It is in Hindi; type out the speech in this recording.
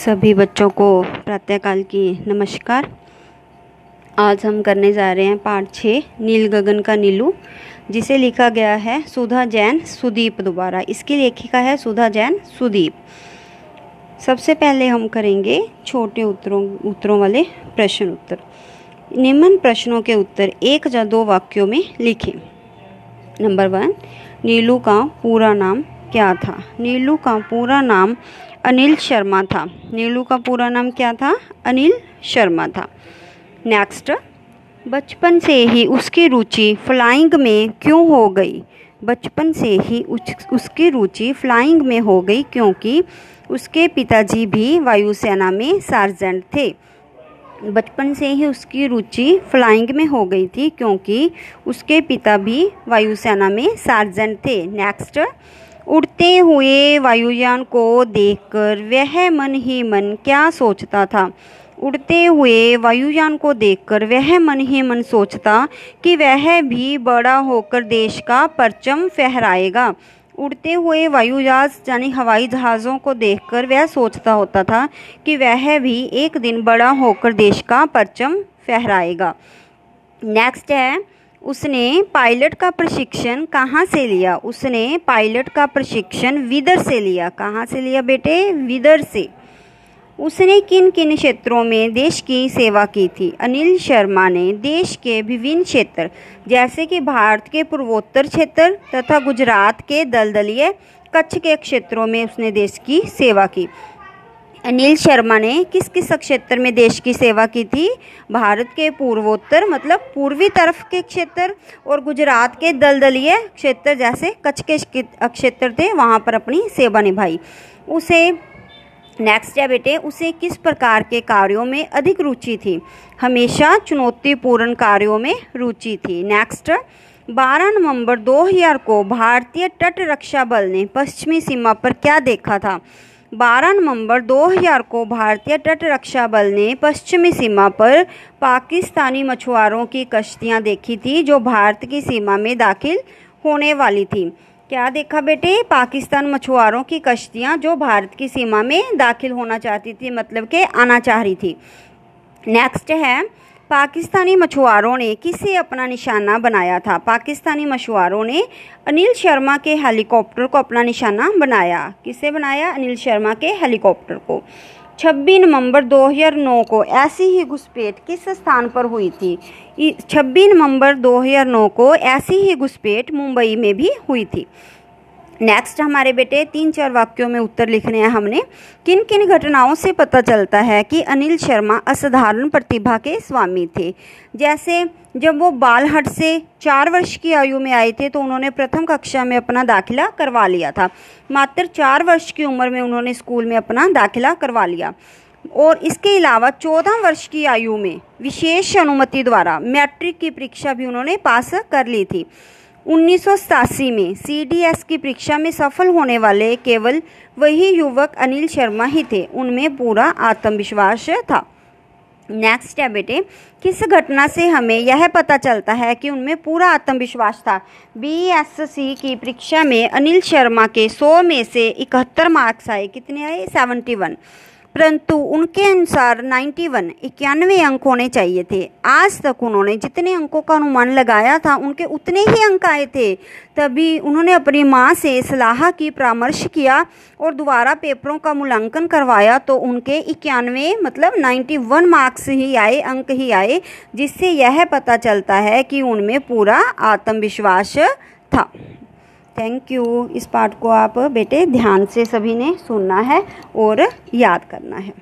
सभी बच्चों को प्रातःकाल की नमस्कार। आज हम करने जा रहे हैं पाठ छः, नील गगन का नीलू, जिसे लिखा गया है सुधा जैन सुदीप दोबारा। इसकी लेखिका है सुधा जैन सुदीप। सबसे पहले हम करेंगे छोटे उत्तरों उत्तरों वाले प्रश्न उत्तर। निम्न प्रश्नों के उत्तर एक या दो वाक्यों में लिखें। नंबर वन, नीलू का पूरा नाम क्या था? नीलू का पूरा नाम अनिल शर्मा था। नीलू का पूरा नाम क्या था? अनिल शर्मा था। नेक्स्ट बचपन से ही उसकी रुचि फ्लाइंग में क्यों हो गई? बचपन से ही उस, उसकी रुचि फ्लाइंग में हो गई क्योंकि उसके पिताजी भी वायुसेना में सार्जेंट थे। बचपन से ही उसकी रुचि फ्लाइंग में हो गई थी क्योंकि उसके पिता भी वायुसेना में सार्जेंट थे। नेक्स्ट उड़ते हुए वायुयान को देखकर वह मन ही मन क्या सोचता था? उड़ते हुए वायुयान को देखकर वह मन ही मन सोचता कि वह भी बड़ा होकर देश का परचम फहराएगा। उड़ते हुए वायुजहाज यानी हवाई जहाज़ों को देखकर वह सोचता होता था कि वह भी एक दिन बड़ा होकर देश का परचम फहराएगा। नेक्स्ट है उसने पायलट का प्रशिक्षण कहाँ से लिया? उसने पायलट का प्रशिक्षण विदर से लिया। कहाँ से लिया बेटे? विदर से। उसने किन किन क्षेत्रों में देश की सेवा की थी? अनिल शर्मा ने देश के विभिन्न क्षेत्र, जैसे कि भारत के पूर्वोत्तर क्षेत्र तथा गुजरात के दलदलीय कच्छ के क्षेत्रों में उसने देश की सेवा की। अनिल शर्मा ने किस किस क्षेत्र में देश की सेवा की थी? भारत के पूर्वोत्तर मतलब पूर्वी तरफ़ के क्षेत्र और गुजरात के दलदलीय क्षेत्र, जैसे कच्छ के क्षेत्र थे, वहाँ पर अपनी सेवा निभाई। उसे नेक्स्ट है बेटे, उसे किस प्रकार के कार्यों में अधिक रुचि थी? हमेशा चुनौतीपूर्ण कार्यों में रुचि थी। नेक्स्ट 12 नवंबर 2000 को भारतीय तट रक्षा बल ने पश्चिमी सीमा पर क्या देखा था? 12 नवंबर 2000 को भारतीय तट रक्षा बल ने पश्चिमी सीमा पर पाकिस्तानी मछुआरों की कश्तियाँ देखी थी, जो भारत की सीमा में दाखिल होने वाली थी। क्या देखा बेटे, पाकिस्तान मछुआरों की कश्तियाँ जो भारत की सीमा में दाखिल होना चाहती थी मतलब के आना चाह रही थी। नेक्स्ट है पाकिस्तानी मछुआरों ने किसे अपना निशाना बनाया था? पाकिस्तानी मछुआरों ने अनिल शर्मा के हेलीकॉप्टर को अपना निशाना बनाया। किसे बनाया? अनिल शर्मा के हेलीकॉप्टर को। 26 नवंबर 2009 को ऐसी ही घुसपैठ किस स्थान पर हुई थी? 26 नवंबर 2009 को ऐसी ही घुसपैठ मुंबई में भी हुई थी। नेक्स्ट हमारे बेटे, तीन चार वाक्यों में उत्तर लिखने हैं हमने। किन किन घटनाओं से पता चलता है कि अनिल शर्मा असाधारण प्रतिभा के स्वामी थे? जैसे जब वो बालहट से चार वर्ष की आयु में आए थे तो उन्होंने प्रथम कक्षा में अपना दाखिला करवा लिया था। मात्र चार वर्ष की उम्र में उन्होंने स्कूल में अपना दाखिला करवा लिया। और इसके अलावा चौदह वर्ष की आयु में विशेष अनुमति द्वारा मैट्रिक की परीक्षा भी उन्होंने पास कर ली थी। उन्नीस सौ सतासी में सीडीएस की परीक्षा में सफल होने वाले केवल वही युवक अनिल शर्मा ही थे। उनमें पूरा आत्मविश्वास था। नेक्स्ट है बेटे, किस घटना से हमें यह पता चलता है कि उनमें पूरा आत्मविश्वास था? बीएससी की परीक्षा में अनिल शर्मा के 100 में से इकहत्तर मार्क्स आए। कितने आए? 71 परंतु उनके अनुसार 91 वन, इक्यानवे अंक होने चाहिए थे। आज तक उन्होंने जितने अंकों का अनुमान लगाया था, उनके उतने ही अंक आए थे। तभी उन्होंने अपनी माँ से सलाह की, परामर्श किया और दोबारा पेपरों का मूल्यांकन करवाया तो उनके इक्यानवे मतलब 91 मार्क्स ही आए, अंक ही आए, जिससे यह पता चलता है कि उनमें पूरा आत्मविश्वास था। थैंक यू इस पार्ट को आप बेटे ध्यान से सभी ने सुनना है और याद करना है।